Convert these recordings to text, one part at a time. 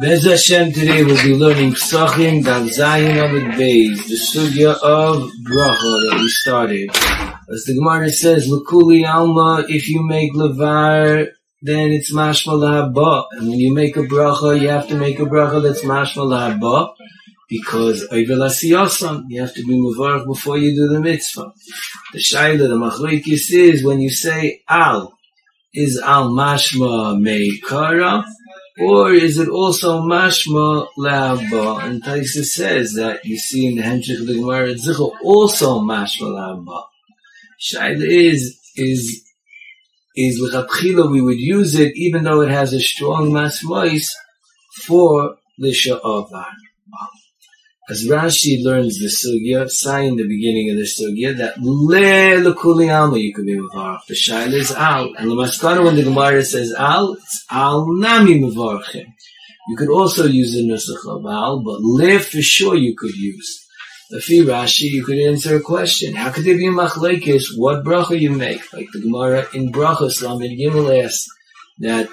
Bez Hashem, today we'll be learning Psachim, Dav Zayin Amid Beis, the sugya of Bracha that we started. As the Gemara says, L'kuli Alma, if you make Levar, then it's Mashma Lahaba. And when you make a Bracha, you have to make a Bracha that's Mashma Lahaba, because Oivel Asiyosan, you have to be Mavarach before you do the mitzvah. The Shaila, the Machlokes is, when you say Al, is Al Mashma Meikara, or is it also mashma la'abba? And Taisa says that you see in the Hemshech of the Gemara, Zichel also mashma la'abba. Shaila is, is, is l'chatchila we would use it even though it has a strong masmois for the sha'avar. As Rashi learns the sugya, say in the beginning of the sugya, that le lekuli alma you could be mevarach. The shaila is al, and the maskana when the Gemara says al, it's al nami mevarchim. You could also use the nusach of al, but le for sure you could use. You Rashi, you could answer a question. How could there be machlekes? What bracha you make? Like the Gemara in brachas, Lamed Gimel asks that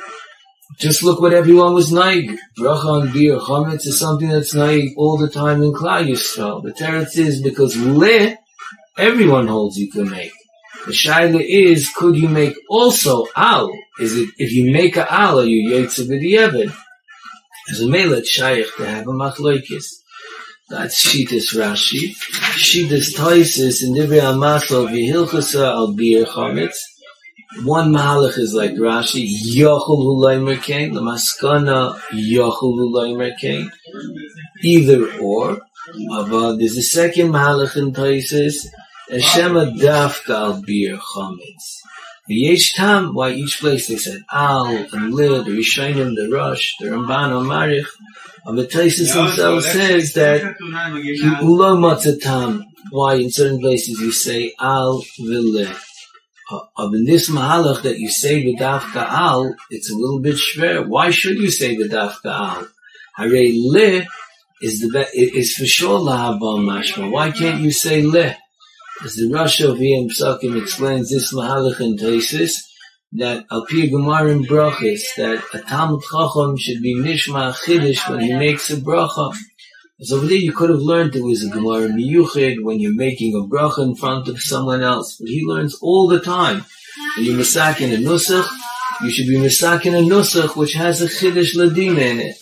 just look what everyone was naig. Bracha on beer, chametz is something that's naig all the time in Klal Yisrael. The teretz is because le, everyone holds you can make. The shaila is, could you make also al? Is it, if you make a al, are you yetzer b'di'evid? As a melet shaykh to have a machlokes. That's Shitas Rashi. Shitas Taisis in Divrei Amasal v'hilchasa al beer chametz. One mahalach is like Rashi, Yochel Hulaymer Kain, the Maskana Yochel Hulaymer Kain. Either or. But there's a second mahalach in Taisis, Hashem Dafka Al Bir Chometz. The Yesh Tam, why each place they said Al and Lid, the Rishayim, the Rosh, the Ramban, or Marich. And the Taisis himself says that Ulo Matzatam, why in certain places you say Al Vileh. Uh, in this mahalach that you say b'dafka ka'al, it's a little bit shver. Why should you say b'dafka ka'al? Hare le is the be- is for sure lahabal mashma. Why can't you say le? As the Rosh of Yom Psakim explains this mahalach in Taisis, that al pi gemarim brachis, that a Talmud Chacham should be nishma chiddush when he makes a bracha. So over there you could have learned it was a Gemara Miyuchid when you're making a bracha in front of someone else. But he learns all the time. When you're misakin a nusach, you should be misakin a nusach which has a chiddush ladina in it.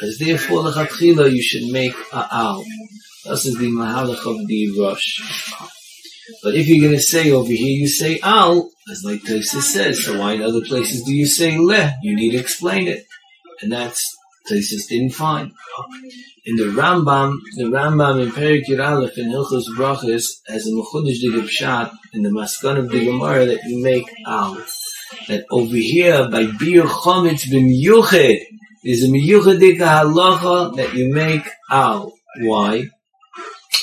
As therefore lechatchila you should make a al. This is the mahalach of the Rosh. But if you're going to say over here you say al, as like Tosa says, so why in other places do you say le? You need to explain it. And that's Tosis didn't find in the Rambam, the Rambam in Perik Yiralef in Hilchos Brachis has a Mechudish Dig Pshat in the Maskan of the Gemara that you make out. That over here by Bir Chometz B'miyuched is a Miyuchedik halacha that you make out. Why?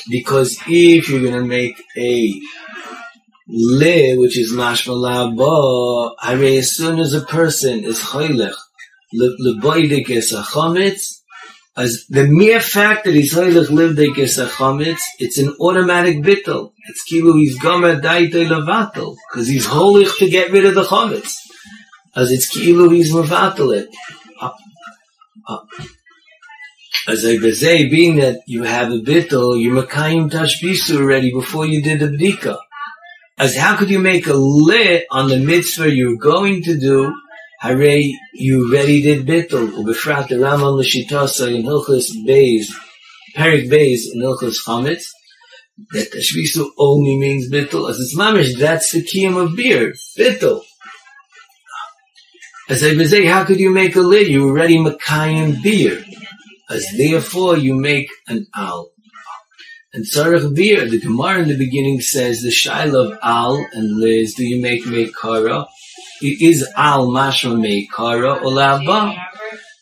Because if you're to make a le, which is mashma la'ba, as soon as a person is choylech, leboidik es a chometz, as the mere fact that he's a chometz, it's an automatic bittel. It's kilu he's gomer daitoi levatel, because he's holich to get rid of the chometz. As it's kilu he's levatel it. Ah, ah. As I say, being that you have a bittel, you makayim tashbisu already before you did the bdika. As how could you make a lit on the mitzvah you're going to do Hare, you already did bittul. Ubefrat the Raman l'shitasa in Hilchus Beis, Perik Beis in Hilchus Chametz. That Tashvisu only means bittul. As it's mamish, that's the kiyam of beer. Bittul. As I say, how could you make a lid? You already makayim beer. As therefore you make an al. And Sarach beer, the Gemara in the beginning says the shaila of al and liz, do you make mekara? It is al mashma meikara olava.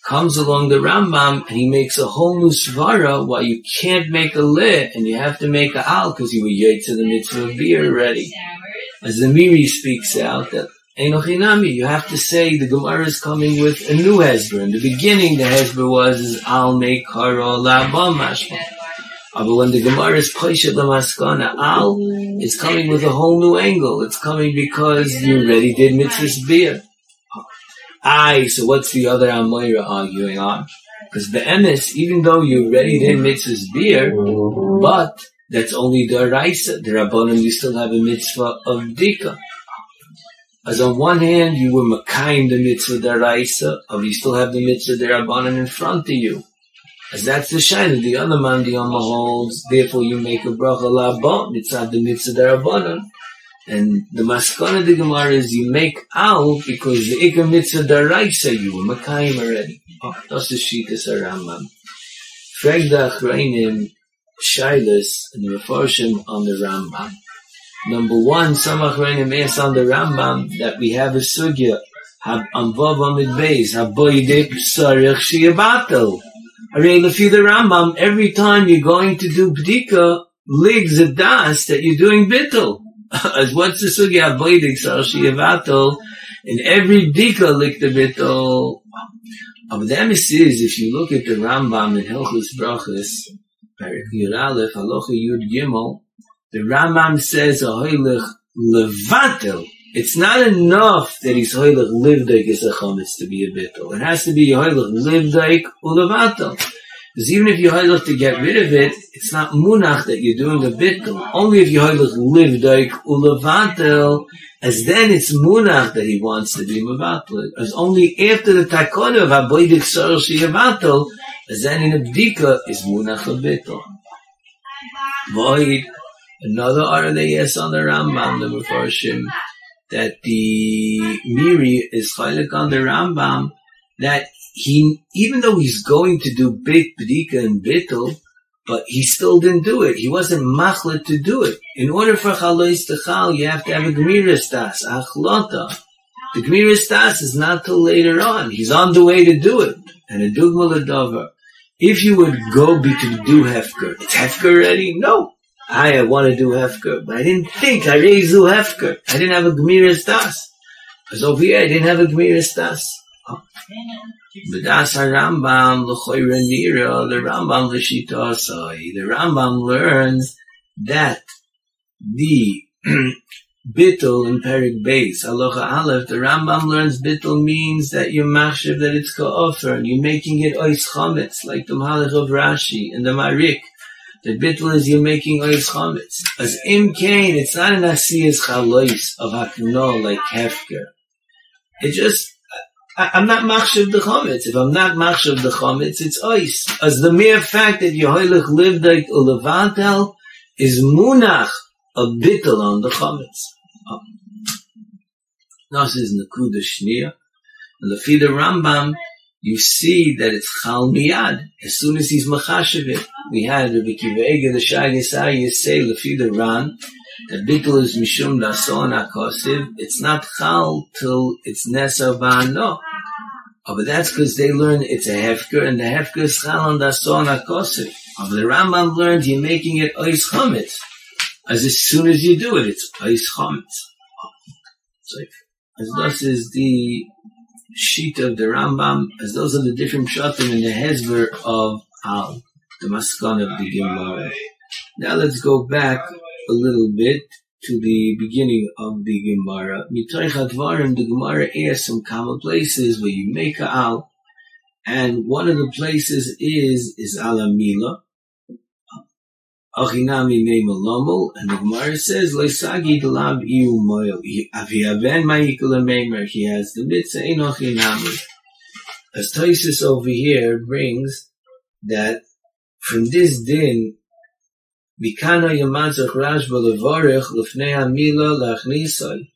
Comes along the Rambam and he makes a whole new svara why you can't make a le and you have to make a al because you were yet to the mitzvah of beer already. As the Miri speaks out that Enochinami, you have to say the Gemara is coming with a new Hezbollah. In the beginning, the Hezbollah was is al meikara olava mashma. But when the Gemara is Paisha Lamaskana, Al, it's coming with a whole new angle. It's coming because you already did Mitzvah's beer. Aye, so what's the other Amoira arguing on? Because the emes, even though you already did Mitzvah's beer, but that's only the Raisa. The Rabbanim, you still have a mitzvah of Dika. As on one hand, you were Makayim the mitzvah deraisa, or you still have the mitzvah derabanan in front of you. As that's the shine the other man, the Amma holds, therefore you make a bracha laba, mitzvah the mitzvah. And the maskana of the Gemara is you make out because the ikar mitzvah deraisa you were Makayim already. Oh, that's the Rambam. Frag the Achrayim, Shailas, and the Refarshim on the Rambam. Number one, Samach Renim is on the Rambam that we have a sugya. on Vav Amid Beis, Sarich Shiyabatel. The Rambam, every time you're going to do Bdika, ligs a das that you're doing Bittel. As what's the sugya? Haboyde Sarich Shiyabatel. In every Bdika lig the Bittel. But the emes if you look at the Rambam in Hilchus Brachas, Perik Yud Aleph, Yud Gimel, the Rambam says a hoilich levatel. It's not enough that he's hoilich livdaik is a chametz to be a bittel. It has to be hoilich livdaik ulevatel. Because even if you hoilich to get rid of it, it's not munach that you're doing a bittel. Only if you hoilich livdaik ulevatel, as then it's munach that he wants to be mevatel. As only after the takona of aboidik sorel sheyevatel, as then in a bdika is munach a bittel. Void Another order yes on the Rambam, the Mefarshim, that the Miri is chaylik on the Rambam, that he, even though he's going to do Beit B'dika and Bittel, but he still didn't do it. He wasn't machlet to do it. In order for chalois to chal, you have to have a gemiris das, achlota. The gemiris das is not till later on. He's on the way to do it. And a dugma. If you would go be to do hefker, it's hefker already? No. I want to do Hefker, but I didn't think I raised do Hefker. I didn't have a Gemiris Das. Because over here I didn't have a Gemiris Das. But that's Rambam, Nira, the Rambam L'shita Asai. The Rambam learns that the Bittul in Perik Beis, Aloha Aleph, the Rambam learns Bittul means that you're machshav that it's ka'ofer, and you're making it ois chametz, like the Mahalach of Rashi and the Marik. The bittul is you're making ois chametz. As im kain, it's not an asiyas chalois of hakno like hefker. It just, I, am not machshav the chametz. If I'm not machshav the chametz, it's ois. As the mere fact that Yehoilich lived like ulevantel is munach a bittul on the chametz. Um, oh. This is Nakuda Shnia. And the Fida Rambam, you see that it's chal miyad. As soon as he's machashav it, we had Rabbi Kiva Eger, the Shai Yisai, say, Lefi the Ran, is mishum dason akosiv, it's not chal till it's nesa ba'ano. Oh, but that's because they learn it's a hefker, and the hefker is chal on dason akosiv. Oh, but the Rambam learned you're making it ois chametz. As as soon as you do it, it's ois chametz. So, as this is the sheet of the Rambam, as those are the different shatim in the hezber of Al the maskan of the Gemara. Now let's go back a little bit to the beginning of the Gemara. Mitoich Advarim, the Gemara asks some common places where you make a al, and one of the places is is alamila. Achinami meimalomo, and the Gemara says loisagi delav iu moyo. Aviaven ma'ikula meimer. He has the mitzvah enochinami. As Toisus over here brings that from this din, Bikana Yamatzach Rashba Levorech Lefnei HaMila Lachnisai.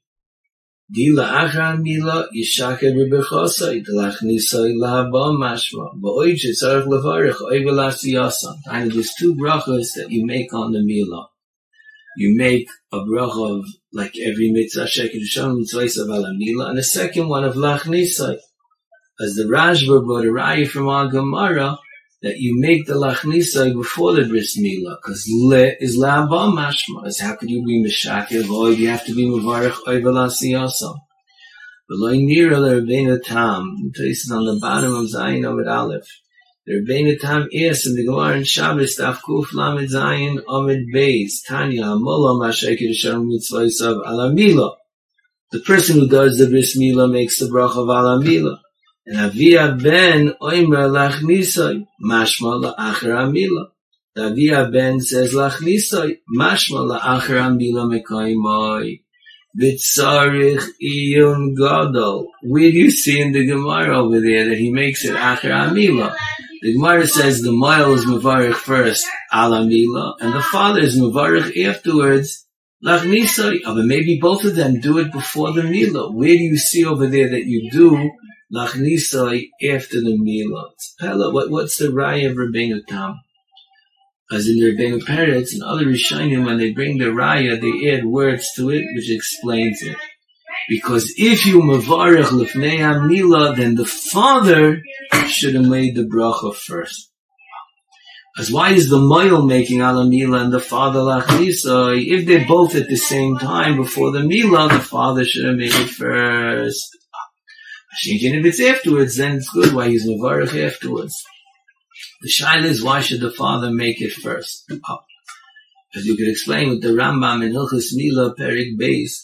Di la'achar mila yishaker b'bechosai, lachnisai lahaba mashma. Ba'oid shetzarech levarech, oiv elasiyasan. And there's two brachas that you make on the mila. You make a bracha of, like every mitzvah sheker shalom twice of ala mila, and a second one of lachnisai. As the Rashba brought a raya from our Gemara, that you make the lachnisai before the bris milah, because le is la'aba mashma. Is how could you be mishakir void? You have to be mevarich oivelasiyasa. V'loy nira l'rabbeinu tam. Places on the bottom of Zayin of Aleph. Der Rebbeinu Tam is in the Gemara in Shabbos Daf Kuf Zayin Amid Beis Tanya Amola Mashayki Rishon Mitzvahs of Alamila. The person who does the Bris Mila makes the Brach of Alamila. Avia Ben Oimer Lachnisai Mashma La'achar Amila. The Avia Ben says Lachnisai Mashma La'achar Amila Mekaimai. Vitzarich Iyun Gadol. Where do you see in the Gemara over there that he makes it Achar Amila? The Gemara says the mile is Mavarich first, Alamila, and the father is Mavarich afterwards, Lachnisai. Oh, but maybe both of them do it before the Mila. Where do you see over there that you do Lachnisai after the Mila? Pella, what, what's the Raya of Rabbeinu Tam? as in the Rebbeinu Peretz and other Rishonim, when they bring the Raya, they add words to it, which explains it. Because if you mavarech lefnei hamila, then the father should have made the bracha first. As why is the moil making ala mila and the father lachlisa? If they're both at the same time before the mila, the father should have made it first. If it's afterwards, then it's good. Why he's mavarech afterwards? The shaila is why should the father make it first? Oh. As you could explain with the Rambam in Hilchus Mila Perik Beis,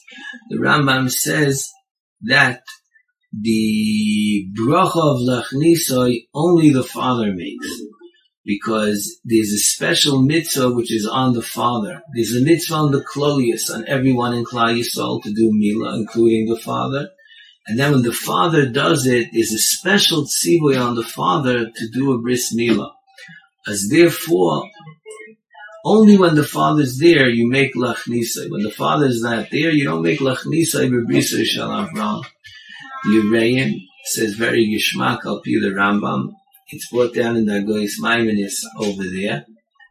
the Rambam says that the bracha of Lachnisoi only the father makes. Because there's a special mitzvah which is on the father. There's a mitzvah on the Klolius, on everyone in Klal Yisrael to do Mila, including the father. And then when the father does it, there's a special tzivoy on the father to do a bris milah. As therefore, only when the father's there, you make lachnisa. When the father's not there, you don't make lachnisa b'brisa shal Avram. The Urayan says very yishmak al the Rambam. It's brought down in the Agoyis Maimoniyos over there.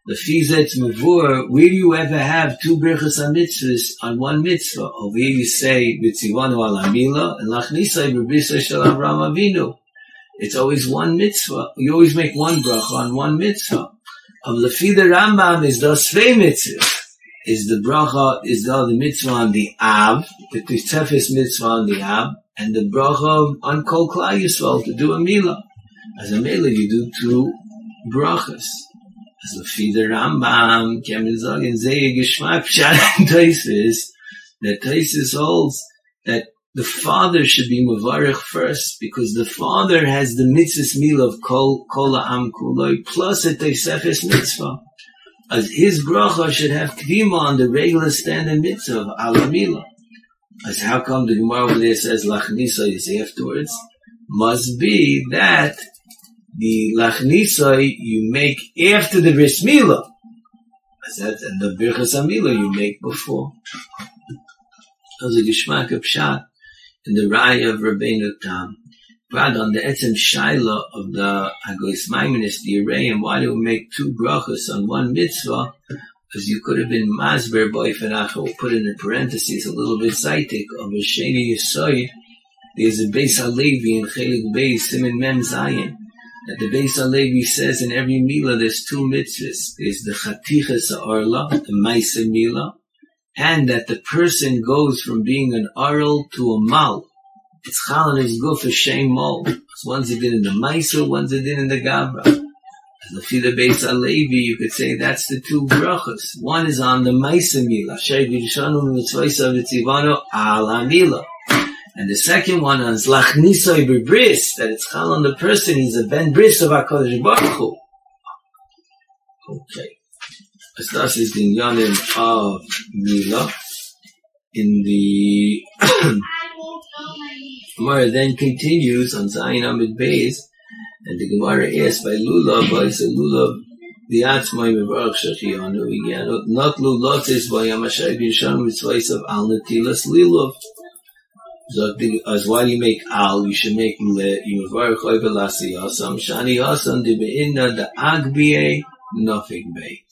The Fizet Mavur, do you ever have two Birchas HaMitzvahs on one mitzvah? Over here you say, B'tzivanu al Amila, and Lachnisai B'brisa Shel Avram Avinu. It's always one mitzvah. You always make one bracha on one mitzvah. Of Lefi the Rambam is the Svei mitzvah. Is the bracha, is the, the mitzvah on the Av, the Titzefis mitzvah on the Av, and the bracha on Kol Klal Yisrael to do a Mila. As a Mila you do two brachas. Also für der Rambam kann man sagen, sehr Geschmack, Pshat Taisis, that Taisis holds that the father should be Mavarech first, because the father has the mitzvah meal of Kol, Kol Am Kuloi, plus a Taisefes mitzvah. As his bracha should have kvima on the regular standard mitzvah of Alamila. As how come the Gemara over there says Lachnisa is afterwards? Must be that the lachnisai you make after the bris milah. That, and the birchas amila you make before. There's a geschmack of pshat in the raya of Rabbeinu Tam. Brad on the etzem shaila of the Hagois Maimoniyos, the Arayim, why do we make two brachas on one mitzvah? Because you could have been masber boy or put in the parentheses a little bit zaitik of a sheni yisoid. There's a Beis Halevi in Chelik Beis, Simon Mem Zayin that the Beis Halevi says in every Mila there's two mitzvahs. There's the Chatichas Orla, the Maisa Mila, and that the person goes from being an Arl to a Mal. It's Chal and Guf a Shem Mal. One's it did in the Maisa, one's it did in the Gabra. As the Fida Beis Halevi, you could say that's the two brachas. One is on the Maisa Mila, Shei B'Yishanu Mitzvaysa V'Tzivano Ala Mila. And the second one is lachnisoi bris, that it's chal on the person, he's a ben bris of HaKadosh Baruch Hu. Okay. As das is the yanim of Mila. In the Gemara then continues on Zayin Amid Beis, and the Gemara asks by Lulav, by Lulav, the Atzmai Mevarach Shachiyanu, not Lulatis by Yamashai B'Yishan Mitzvahs of Al Natilas So as why you make al, you should make le, you mevarich over lasi asam, shani asam de be'inna the agbie nafik be.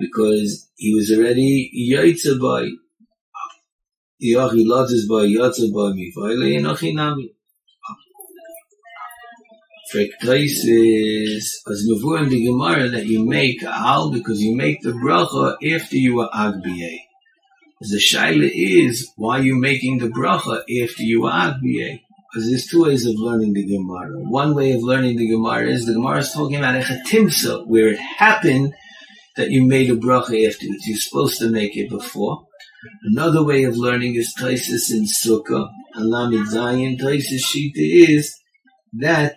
Because he was already yaitza by, yachi latzis by yatza by mifayle, yanachi nami. Frektais is, as mavur in the Gemara, that you make al, because you make the bracha after you are agbie. The shaila is, why are you making the bracha after you are Agbiye? Because there's two ways of learning the Gemara. One way of learning the Gemara is the Gemara is talking about a chatimsa, where it happened that you made a bracha afterwards. You're supposed to make it before. Another way of learning is Taisis in Sukkah. And Lamid Zayin, Taisis Shita is that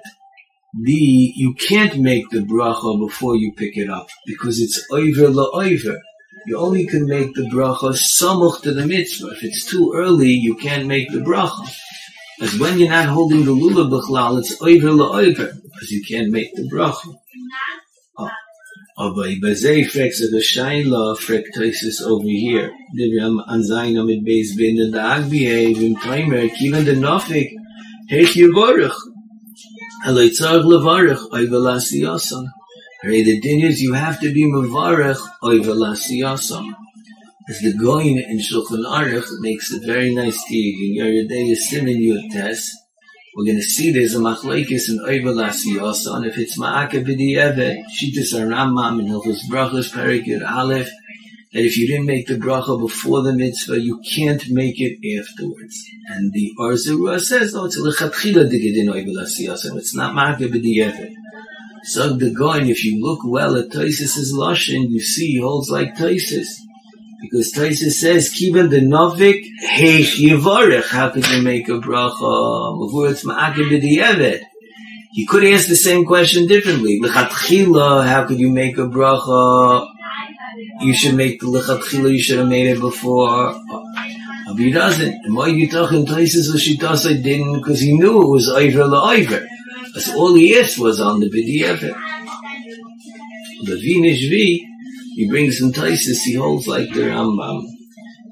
the, you can't make the bracha before you pick it up, because it's over la over. You only can make the bracha samuch to the mitzvah. If it's too early, you can't make the bracha. As when you're not holding the lulav b'chlal, it's over la over, because you can't make the bracha. Aber bei sei fragt sich der Scheila, fragt over here. Wir haben an seiner mit Beis bin in der Agbie, im Timer, kiven den Nofik, heich Baruch. Eloi tzarg levarech, oi velasi yasam. Hey, the din is you have to be mevarech, oi velasi yasam. As the going in Shulchan Aruch makes a very nice tig, in Yeridei Simin Yud Tes, we're going to see there's a machlekes in Oiva Lasiyasa, and if it's Ma'aka B'di'eve, Shitas Rambam in Hilchus Brachos, Perikir Aleph, that if you didn't make the bracha before the mitzvah, you can't make it afterwards. And the Arzurua says, no, it's a lechatchila digidin Oiva Lasiyasa, it's not Ma'aka B'di'eve. So the Goin, if you look well at Tosis' Lashon, you see he holds like Tosis. Because Taisa says, Kiban the Novik, Heich Yivarech, how could you make a bracha? Before it's Ma'akib b'di'evet. He could ask the same question differently. L'chatchila, how could you make a bracha? You should make the l'chatchila, you should have made it before. But he doesn't. And why you talking Taisa Shitasa didn't, because he knew it was Iver la'Iver. That's all he asked was on the b'di'evet. The Vinishvi, he brings some Taisis, he holds like the Rambam.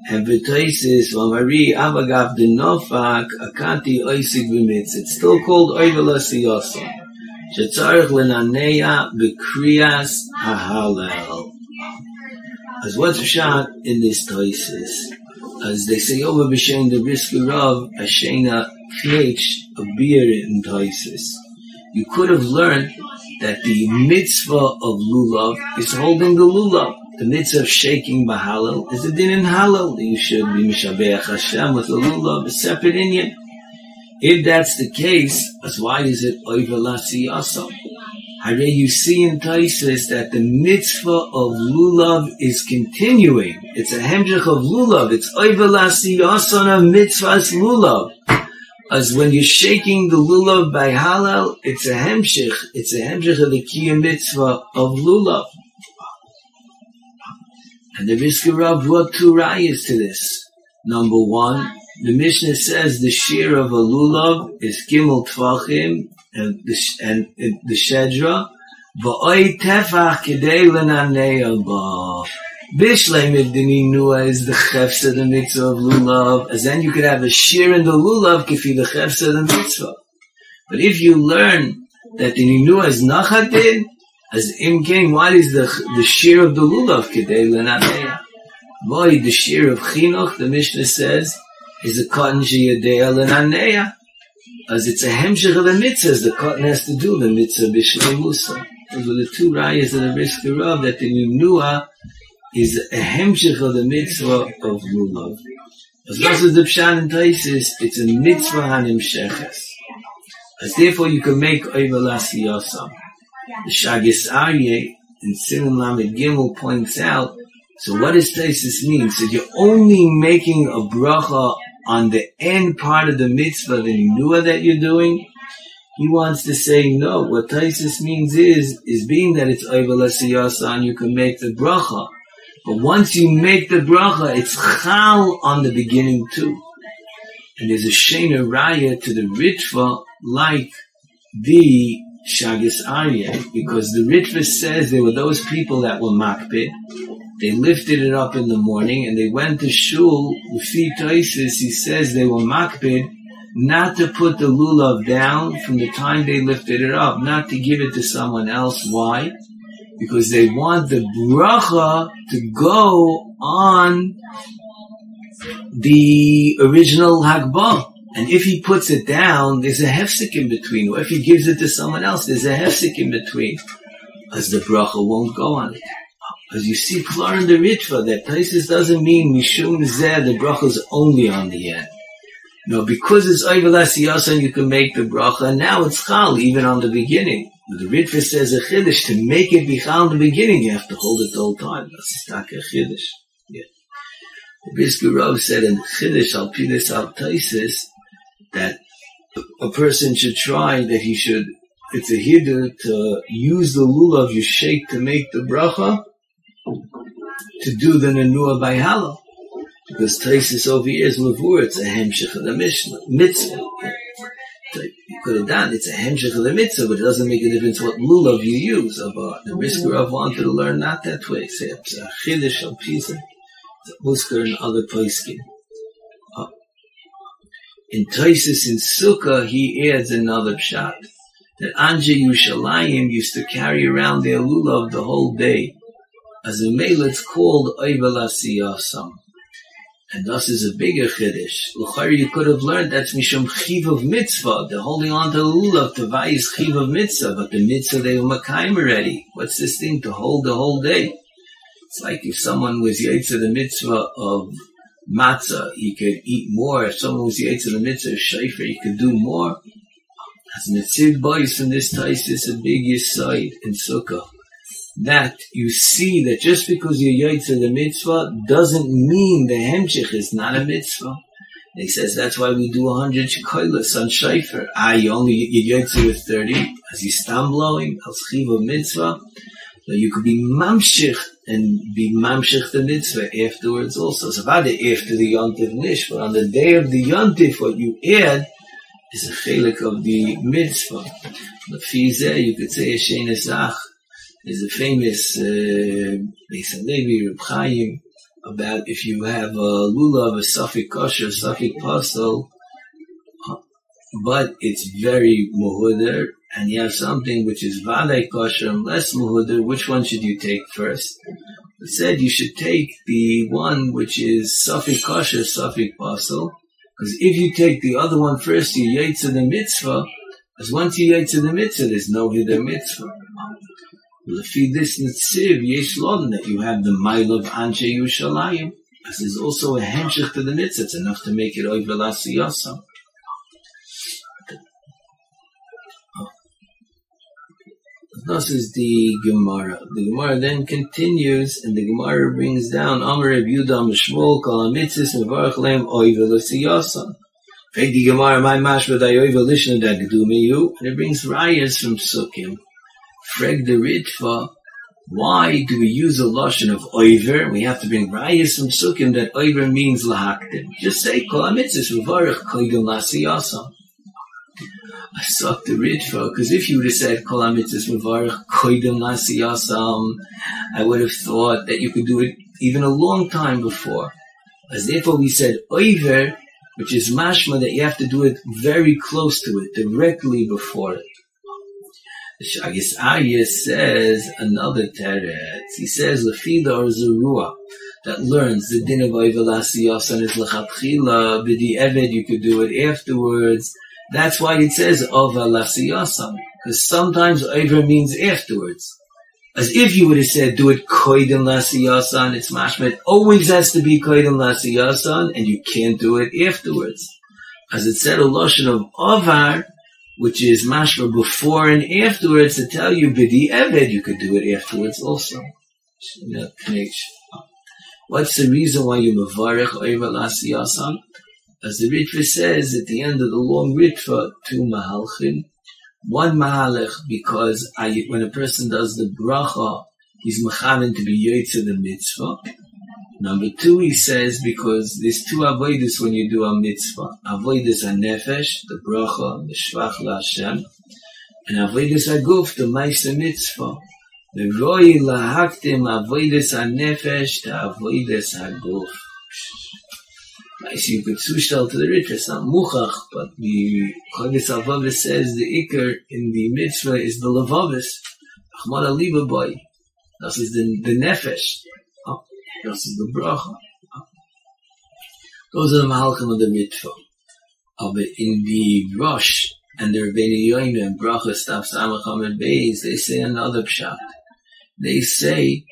And the Taisis, Vamari, Avagav de Nofak, Akati Oisig B'mitz. It's still called Oivala Siyosam. Shetzarech Lenaneya B'kriyas HaHalel. As what's shot in this Taisis? As they say over B'Shem the Brisker Rav, Ashena PH, a beer in Taisis. You could have learned that the mitzvah of lulav is holding the lulav. The mitzvah of shaking bahalal is a din in halal. You should be mishabeach Hashem with the lulav, a separate Indian. If that's the case, as why is it oivelasi asam? Hare you see in Taisis that the mitzvah of lulav is continuing. It's a hemshech of lulav. It's oivelasi asam of mitzvahs lulav as when you're shaking the lulav by halal, it's a hemshich. It's a hemshich of the kiyam mitzvah of lulav. And the Brisker Rav brought two rayas to this. Number one, the Mishnah says the shear of a lulav is gimel tvachim and the, and, and the shedra, v'oi tefach kedei Bishlem if the Ninua is the chefsa the mitzvah of lulav, as then you could have a shear in the lulav kifi the chefsa the mitzvah. But if you learn that the Ninua is nachadin, as im came, what is the the shear of the lulav kedei lenaneya? Boy, the shear of chinuch, the Mishnah says, is a cotton sheyadei lenaneya. As it's a hemshech of the mitzvah, the cotton has to do the mitzvah b'shnei musa. Those are the two rayas of the Brisker Rav that the Ninua is a hemshich of the mitzvah of lulav. As well as the pshan and taisis, it's a mitzvah sheches. As therefore you can make oivalasi yosam. The Shagis Aryeh in Sinim Lamed Gimel points out, so what does taisis mean? So you're only making a bracha on the end part of the mitzvah, the nua that you're doing, he wants to say no. What Taisis means is, is being that it's Oivalasi and you can make the bracha. But once you make the bracha, it's chal on the beginning too. And there's a shena raya to the ritva like the Shagis Arya, because the ritva says there were those people that were makbid. They lifted it up in the morning and they went to shul. The Toisis, he says they were makbid not to put the lulav down from the time they lifted it up, not to give it to someone else. Why? Because they want the bracha to go on the original Hagbah. And if he puts it down, there's a hefsek in between. Or if he gives it to someone else, there's a hefsek in between. As the bracha won't go on it. As you see clear in the Ritva, that Taisis doesn't mean Mishum Zeh, the bracha is only on the end. No, because it's Oivelas Yasan, you can make the bracha, and now it's Chal, even on the beginning. But the Ritva says a Chiddush, to make it Bichal in the beginning, you have to hold it the whole time. That's a Chiddush. Yeah. The Brisker Rav said in Chiddush, Al Pilis Al Taisis, that a person should try that he should, it's a hiddur to use the lulav you shake to make the bracha, to do the nanua by halal. Because Taisis over here is Mavur, it's a hemshech of the Mishnah, mitzvah. Could have done, it's a hemshech of the mitzvah, but it doesn't make a difference what lulav you use. But uh, the Brisker Rav wanted to learn not that way. Say, a uh, chiddush of pizza. It's a musker and other poiskim. Uh, in Toisis in Sukkah, he adds another shot that Anje Yushalayim used to carry around their lulav the whole day. As a male, it's called Oivalasiyasam. And thus is a bigger chiddush. L'chari, you could have learned that's mishum chiv of mitzvah. They're holding on to the lulav to is chiv of mitzvah, but the mitzvah they were makayim already. What's this thing to hold the whole day? It's like if someone was yaitza the mitzvah of matzah, he could eat more. If someone was yaitza the mitzvah of shayfer, he could do more. As mitziv boys in this tais is a big side in sukkah that you see that just because you're the mitzvah doesn't mean the Hemshich is not a mitzvah. And he says that's why we do a 100 shikoilas on Shaifer. Ah, you only, you Yaitza with 30, as you stand blowing, al mitzvah. But you could be mamshich and be mamshich the mitzvah afterwards also. So about the after the yontif nish, but on the day of the yontif, what you add is a chelik of the mitzvah. The fizeh, you could say a shein is a famous uh, Beis Halevi, Reb Chaim, about if you have a lulav, a suffix kosher, a pastel, but it's very muhuder, and you have something which is vale kosher less muhuder, which one should you take first? It said you should take the one which is suffix kosher, suffix pastel, because if you take the other one first, you yaitza the mitzvah, because once you yaitza the mitzvah, there's no hither mitzvah. Lefi this Nitziv, Yesh Lodin, that you have the mile of Anshe Yerushalayim, as is also a hemshich to the mitzvah, it's enough to make it over Lasiyasam. Thus is the Gemara. The Gemara then continues, and the Gemara brings down Amar Reb Yudah Mishmol Kol HaMitzis Mevarach Leim Oiva L'Siyasam. Fake the Gemara, my mashma Dayoiva Lishna Dagdumiyu, and it brings rayas from Sukkim. Freg the Ritva, why do we use a lotion of oiver? We have to bring rayas from sukkim that oiver means lahaktim. Just say kol amitzis v'varich koidim lasiyasam. I sucked the Ritva because if you would have said kol amitzis v'varich koidim lasiyasam, I would have thought that you could do it even a long time before. As therefore we said oiver, which is mashma that you have to do it very close to it, directly before it. Shagis Arya says another teretz. He says Lefida or Zerua that learns the din of Oivelasiyasan is Lechatchila, B'di Eved, you could do it afterwards. That's why it says Ovelasiyasan, because sometimes Oiver means afterwards. As if you would have said, do it koidim lasiyasan, it's mashmet. Always has to be koidim lasiyasan, and you can't do it afterwards. As it said a lotion of avar, which is mashma before and afterwards to tell you bidi eved, you could do it afterwards also. What's the reason why you mavarech oiva lasiyasan? As the Ritva says at the end of the long Ritva, two mahalchim, one mahalech because I, when a person does the bracha, he's mechanin to be yotze the mitzvah, Number two, he says, because there's two avoidus when you do a mitzvah. Avoidus a nefesh, the bracha, the shvach la Hashem, and avoidus a guf, the maisa mitzvah. The roi lahaktim avoidus a nefesh to avoidus a guf. I see you could out to the rich, it's not muchach, but the Chavis Avavis says the ikr in the mitzvah is the lavavis. Achmad aliba boy. This is the, the nefesh. Das ist der Bracha. Those are the Mahalchim of the Mitzvah. Aber in the Rosh and the Rebbeinu and Bracha Stav Samacham and Beis, they say another pshat. They say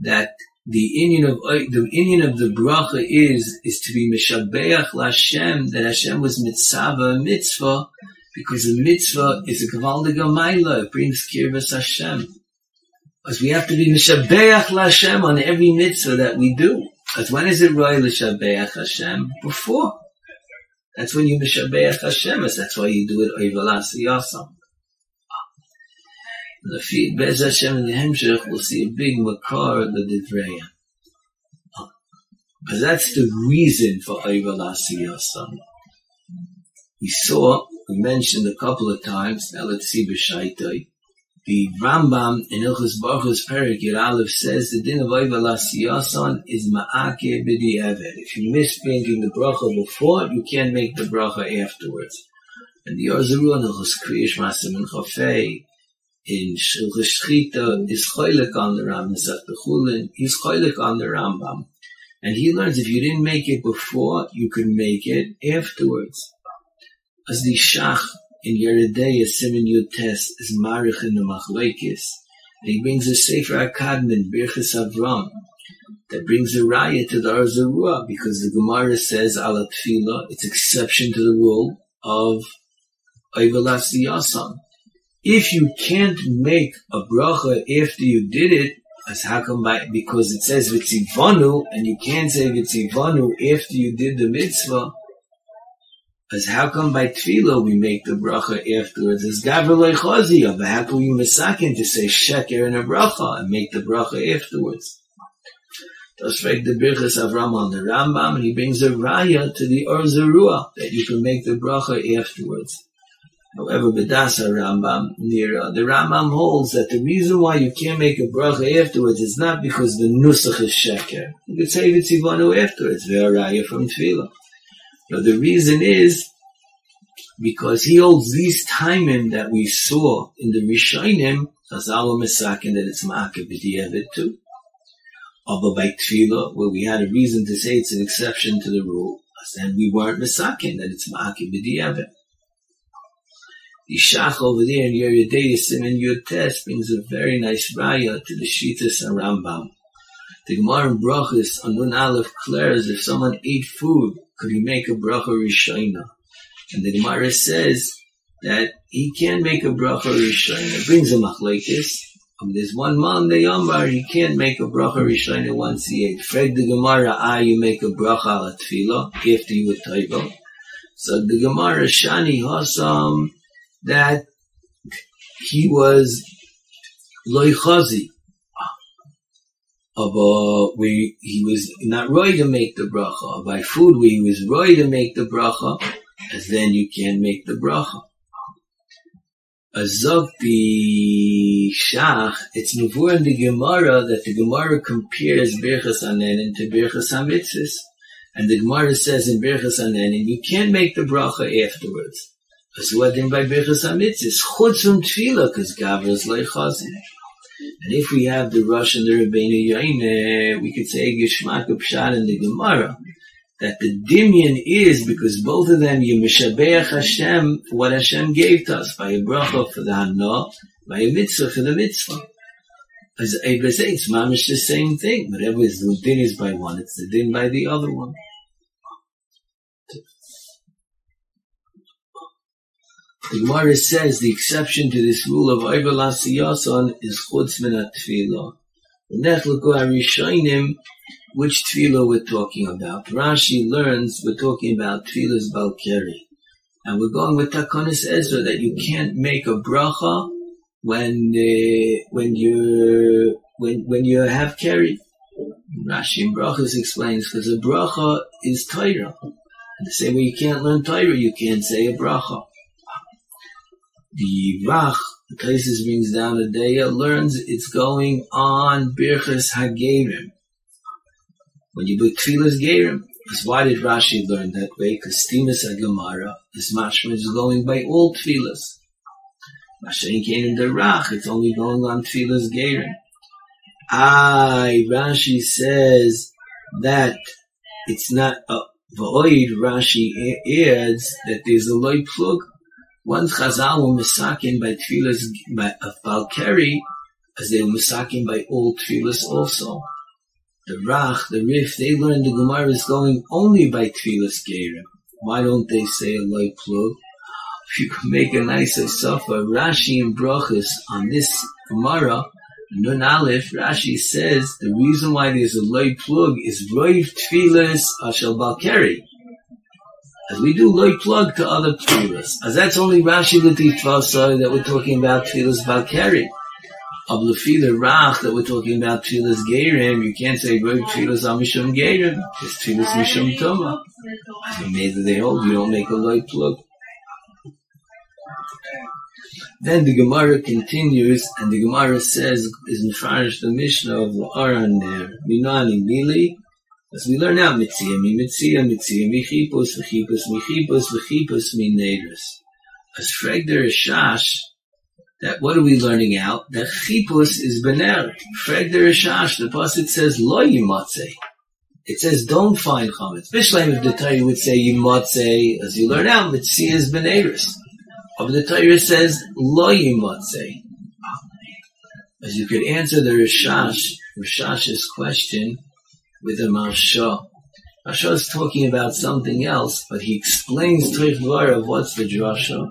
that the Indian of uh, the Indian of the bracha is is to be mishabeach Lashem that Hashem was mitzvah mitzvah because a mitzvah is a gewaldige maila it brings kirvas Hashem. Because we have to be Mishabeach Lashem on every mitzvah that we do. Because when is it Roy Lishabeach Hashem? Before. That's when you Mishabeach Hashem. That's why you do it Oivalas The feet, Bez Hashem in the Hemshech, we'll see a big Makar of the Divreya. Because that's the reason for Oivalas Yasam. We saw, we mentioned a couple of times, now let's see B'Shaitai the Rambam in Ilchus Baruch's Perik Yir Aleph says the din of Ayval Asiyasan is Ma'ake B'di Evet. If you miss making the bracha before, you can't make the bracha afterwards. And the Orzuru and Ilchus Kriyish Masim and Chafei, in Shulchan Shchita is choylek on the Rambam, Chulin, he's choylek on the Rambam. And he learns if you didn't make it before, you can make it afterwards. As the Shach in Yeridei, Simen Yutes, is Marich in the Machlekes, and he brings a Sefer Akadmin, Birchas Avram, that brings a raya to the Arzarua, because the Gemara says, Ala Tfila, it's exception to the rule of Oivalas Yasam if you can't make a bracha after you did it, as how come by, because it says vitzivanu, and you can't say vitzivanu after you did the mitzvah, as how come by tefillah we make the bracha afterwards? As Gavril Chazi, but how can we misakin to say sheker in a bracha and make the bracha afterwards? Right, the Birchas Avram on the Rambam, and he brings a raya to the Or that you can make the bracha afterwards. However, Bedasa Rambam, near, uh, the Rambam holds that the reason why you can't make a bracha afterwards is not because the nusach is sheker. You could say Vitzivanu afterwards, Ve'araya from Tefillah. No, the reason is because he holds these timing that we saw in the Rishonim, Chazal Mesakin, that it's Ma'akev B'di'evet too. Although by Tefillah, where we had a reason to say it's an exception to the rule, then we weren't Mesakin, that it's Ma'akev B'di'evet. The Shach over there in Yeridei Simen Yud brings a very nice raya to the Shitas and Rambam. The Gemara in Brachas on Nun Aleph if someone ate food, could he make a bracha rishayna? And the Gemara says that he can make a bracha rishayna. It brings a machlekes. Um, there's one man the Yambar, he can't make a bracha rishayna once he ate. Frag the Gemara, ah, you make a bracha ala tefillah after you were taiva. So the Gemara Shani Hasam that he was loichazi. Uh, we he was not ready to make the bracha. By food, where he was ready to make the bracha, as then you can't make the bracha. Azog the shach, it's nuvur in the Gemara that the Gemara compares Birchas Anenin to Birchas Hamitzis. And the Gemara says in Birchas Anenin, you can't make the bracha afterwards. As what by Birchas HaMitzvahs, chutz from Tefillah, because Gavra is leichazin. And if we have the Rosh and the Rabbeinu Yaine, we could say Geshmak Pshat in the Gemara, that the Dimyan is because both of them you mishabeach Hashem for what Hashem gave to us by a bracha for the Hana, by a mitzvah for the mitzvah. As Abel says, it's the same thing. Whatever is the din is by one, it's the din by the other one. The Gemara says the exception to this rule of Ayval Asiyasan is Chutz Minat Tefillah. Which tefillah we're talking about? Rashi learns we're talking about tefillah's balkeri. And we're going with Takonis Ezra that you can't make a bracha when uh, when you when when you have keri. Rashi in Brachas explains because a bracha is Torah. The same way you can't learn Torah, you can't say a bracha the Rach, the Taisis brings down the day learns it's going on Birchas Hagerim. When you put Tfilas Gerim, because why did Rashi learn that way? Because Stimas Gemara is mashma is going by all Tfilas. Mashain came in the Rach, it's only going on Tfilas Gerim. I, Rashi says that it's not a void. Rashi adds that there's a loy plug once Chazal were misakin by tefillas by, of Balkari, as they were misakin by all tefillas also. the Rach, the Rif, they learned the Gemara is going only by Tfilas Gerim. Why don't they say a light plug? If you could make a nice Asafa, Rashi and Brachas on this Gemara, Nun Aleph, Rashi says the reason why there's a light plug is Roiv Tfilas Ashal Balkeri. As we do loy plug to other tefillas. As that's only Rashi Latif Tvasa that we're talking about tefillas Balkeri. Of Lefila Rach that we're talking about tefillas Gerim, you can't say Roiv Tfilas Amishum Gerim. It's tefillas Mishum Toma. Made that they hold, you don't make a loy plug. Then the Gemara continues, and the Gemara says, is in Farish the Mishnah of Aran there, Minani Mili, as we learn now, Mitzia mi Mitzia, Mitzia mi Chipus, V'chipus mi Chipus, V'chipus mi Nedrus. As Fregder Shash, that what are we learning out? That Chipus is Bener. Fregder Shash, the Pasuk says, Lo Yimatze. It says, don't find chametz. Bishleim, if the Torah would say yimatze, as you learn out, mitzia is beneris. But the Torah says, lo yimatze. As you could answer the Rashash, Rashash's question with the Maharsha. Maharsha is talking about something else, but he explains Torah of what's the drasha.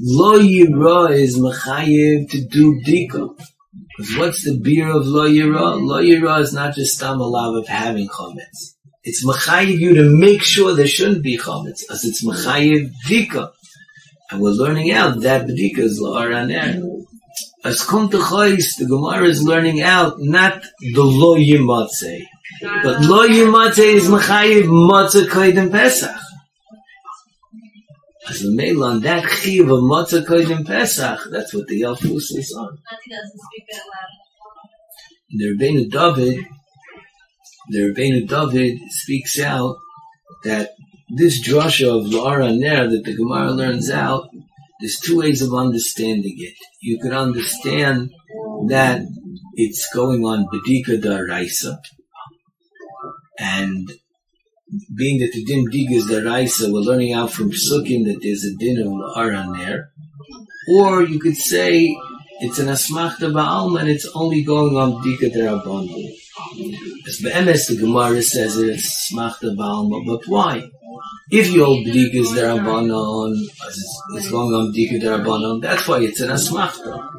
Lo yira is mechayiv to do dika. Because what's the beer of lo yira? Lo yira is not just stam love of having chametz. It's mechayiv you to make sure there shouldn't be chametz, as it's mechayiv dika. And we're learning out that b'dika is lo la'araner. As to the Gemara is learning out not the lo yimatze, but lo yimatze is mechayiv matzah koydem Pesach. As a mail on that chiv of matzah koydem Pesach, that's what the Yalfus is on. The Rebbeinu David, the Rebbeinu David speaks out that this drasha of Lara Ner that the Gemara learns out, there's two ways of understanding it. You could understand that it's going on Bedika Daraisa, and being that the din dig is the raisa, we're learning out from Sukkim that there's a din of Lara there. Or you could say it's an asmachta ba'alma and it's only going on Bedika Darabon. As Be'emes, the Gemara says it's asmachta ba'alma, but why? If you hold Bdikas Darabanon, it's going on Bdika Darabanon, that's why it's an Asmachta.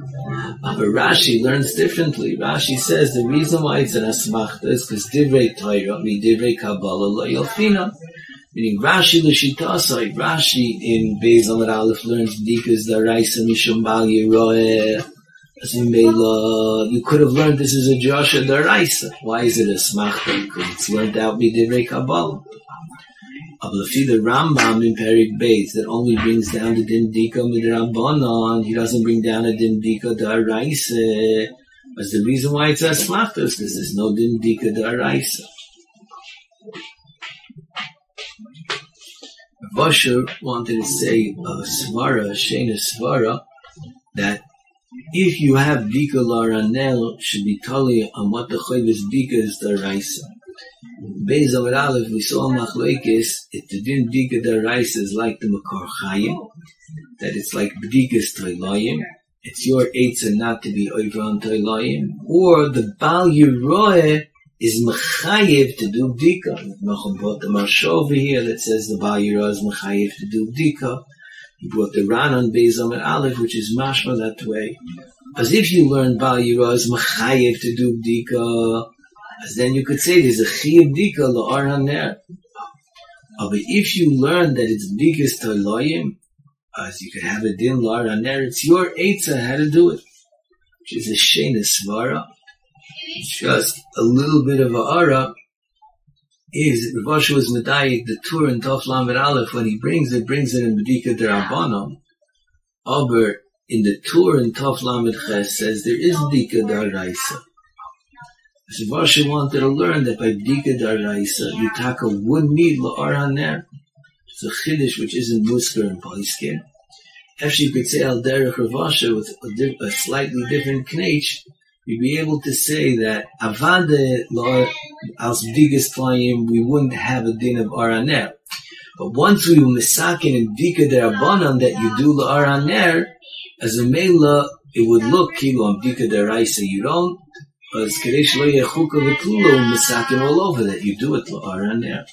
Ah, but Rashi learns differently. Rashi says the reason why it's an Asmachta is because Divrei Torah, mi Divrei Kabbalah, lo Yalfina. Meaning Rashi l'shitasai, Rashi in Beis Amar Aleph learns Bdikas Daraisa Mishum Bal you could have learned this is a Joshua Daraisa. Why is it a Smachta? Because it's learned out mi Divrei Kabbalah. Ablafi the Rambam in Perik Beis that only brings down the Dindika Midrabanon, he doesn't bring down a Dindika Daraisa. As the reason why it's Asmachtos, because there's no Dindika Daraisa. Vasher wanted to say a svara, shena svara, that if you have dika laranel, should be totally on what the chayvus dika is the raisa. Beis Amar Aleph, we saw Machlekes, it didn't dika the rice is like the Mekor Chaim, that it's like Bdikas Toilayim, it's your Eitzah not to be over on Toilayim, or the Bal Yeroeh is Mechayev to do Bdika. Nachum brought the Maharsha over here that says the Bal Yeroeh is Mechayev to do Bdika. He brought the Ran on Beis Amar Aleph, which is mashma that way. As if you learn Bal Yeroeh is Mechayev to do Bdika, as then you could say there's a chiyuv dika la'ar haner. But if you learn that it's biggest toiloyim, as you could have a din la'ar haner, it's your eitzah how to do it, which is a shena svara. Just a little bit of a ara is Rav was medayik the tour in Tov Lamed Aleph when he brings it, brings it in Medika Derabanon. Aber in the tour in Tov Lamed Ches says there is Dika Daraisa. Shivasha wanted to learn that by Bdika Daraisa, Yutaka would need La'ar HaNer. It's a Chiddush which isn't Musker and Paiskin. If you could say Al Derech Ravasha with a, a, slightly different knech, you'd be able to say that Avade La'ar Al Bdikas Tlayim, we wouldn't have a din of Araner. But once we were misakin and Bdika Darabanan that you do La'ar HaNer, as a Mela, it would look Kilo on Bdika Daraisa, you don't, Because Kadesh Lo Yechuka V'Klulo Misakim all over that you do it La'ara there.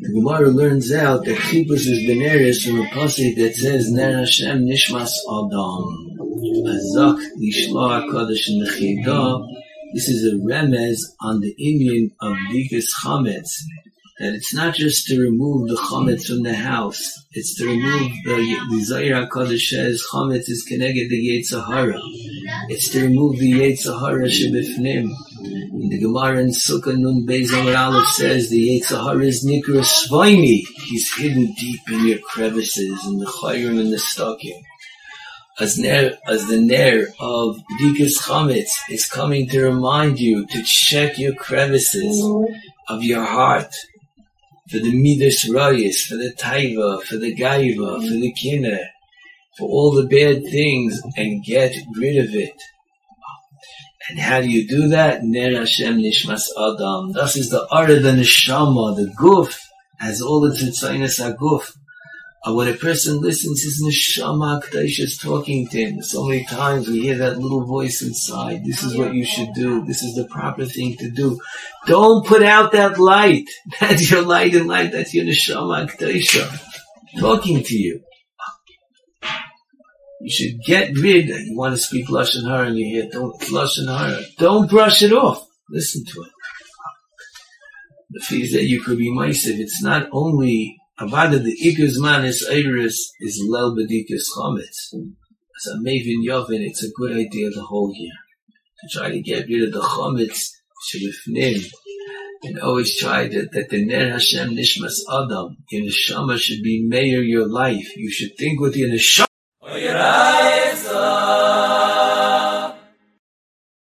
The Gemara learns out that Chibus is Beneris from a pasuk that says Ner Hashem Nishmas Adam. Azak Lishla HaKadosh Nechidah. This is a remez on the Indian of Dikas Chametz that it's not just to remove the chametz from the house, it's to remove the, the Zohar HaKadosh says chametz is connected to Yetzahara. It's to remove the Yetzahara Shebifnim. In the Gemara in Sukkah Nun Beis Amar Aleph says the Yetzahara is Nikra Svaini. He's hidden deep in your crevices, in the Chayrim and the stocking. As, ner, as the Ner of Dikas Chametz is coming to remind you to check your crevices of your heart, for the Midas Rayas, for the Taiva, for the Gaiva, for the Kinner, for all the bad things, and get rid of it. And how do you do that? Ner Hashem Nishmas Adam. Thus is the art of the Neshama, the Guf, has all its Tzainas HaGuf. And when a person listens, his neshama Akdash is talking to him. So many times we hear that little voice inside. This is what you should do. This is the proper thing to do. Don't put out that light. That's your light and light. That's your neshama Akdash talking to you. You should get rid. You want to speak lashon hara, and you hear don't lashon hara. Don't brush it off. Listen to it. The fees that you could be ma'isiv. It's not only Avada the Iker's man is Iris is Lel Bedikas Chometz. As a Mavin Yovin, it's a good idea the whole year to try to get rid of the Chometz Shabifnim and always try that, that the Ner Hashem Nishmas Adam, your Neshama should be mayor your life. You should think with your Neshama. Oh,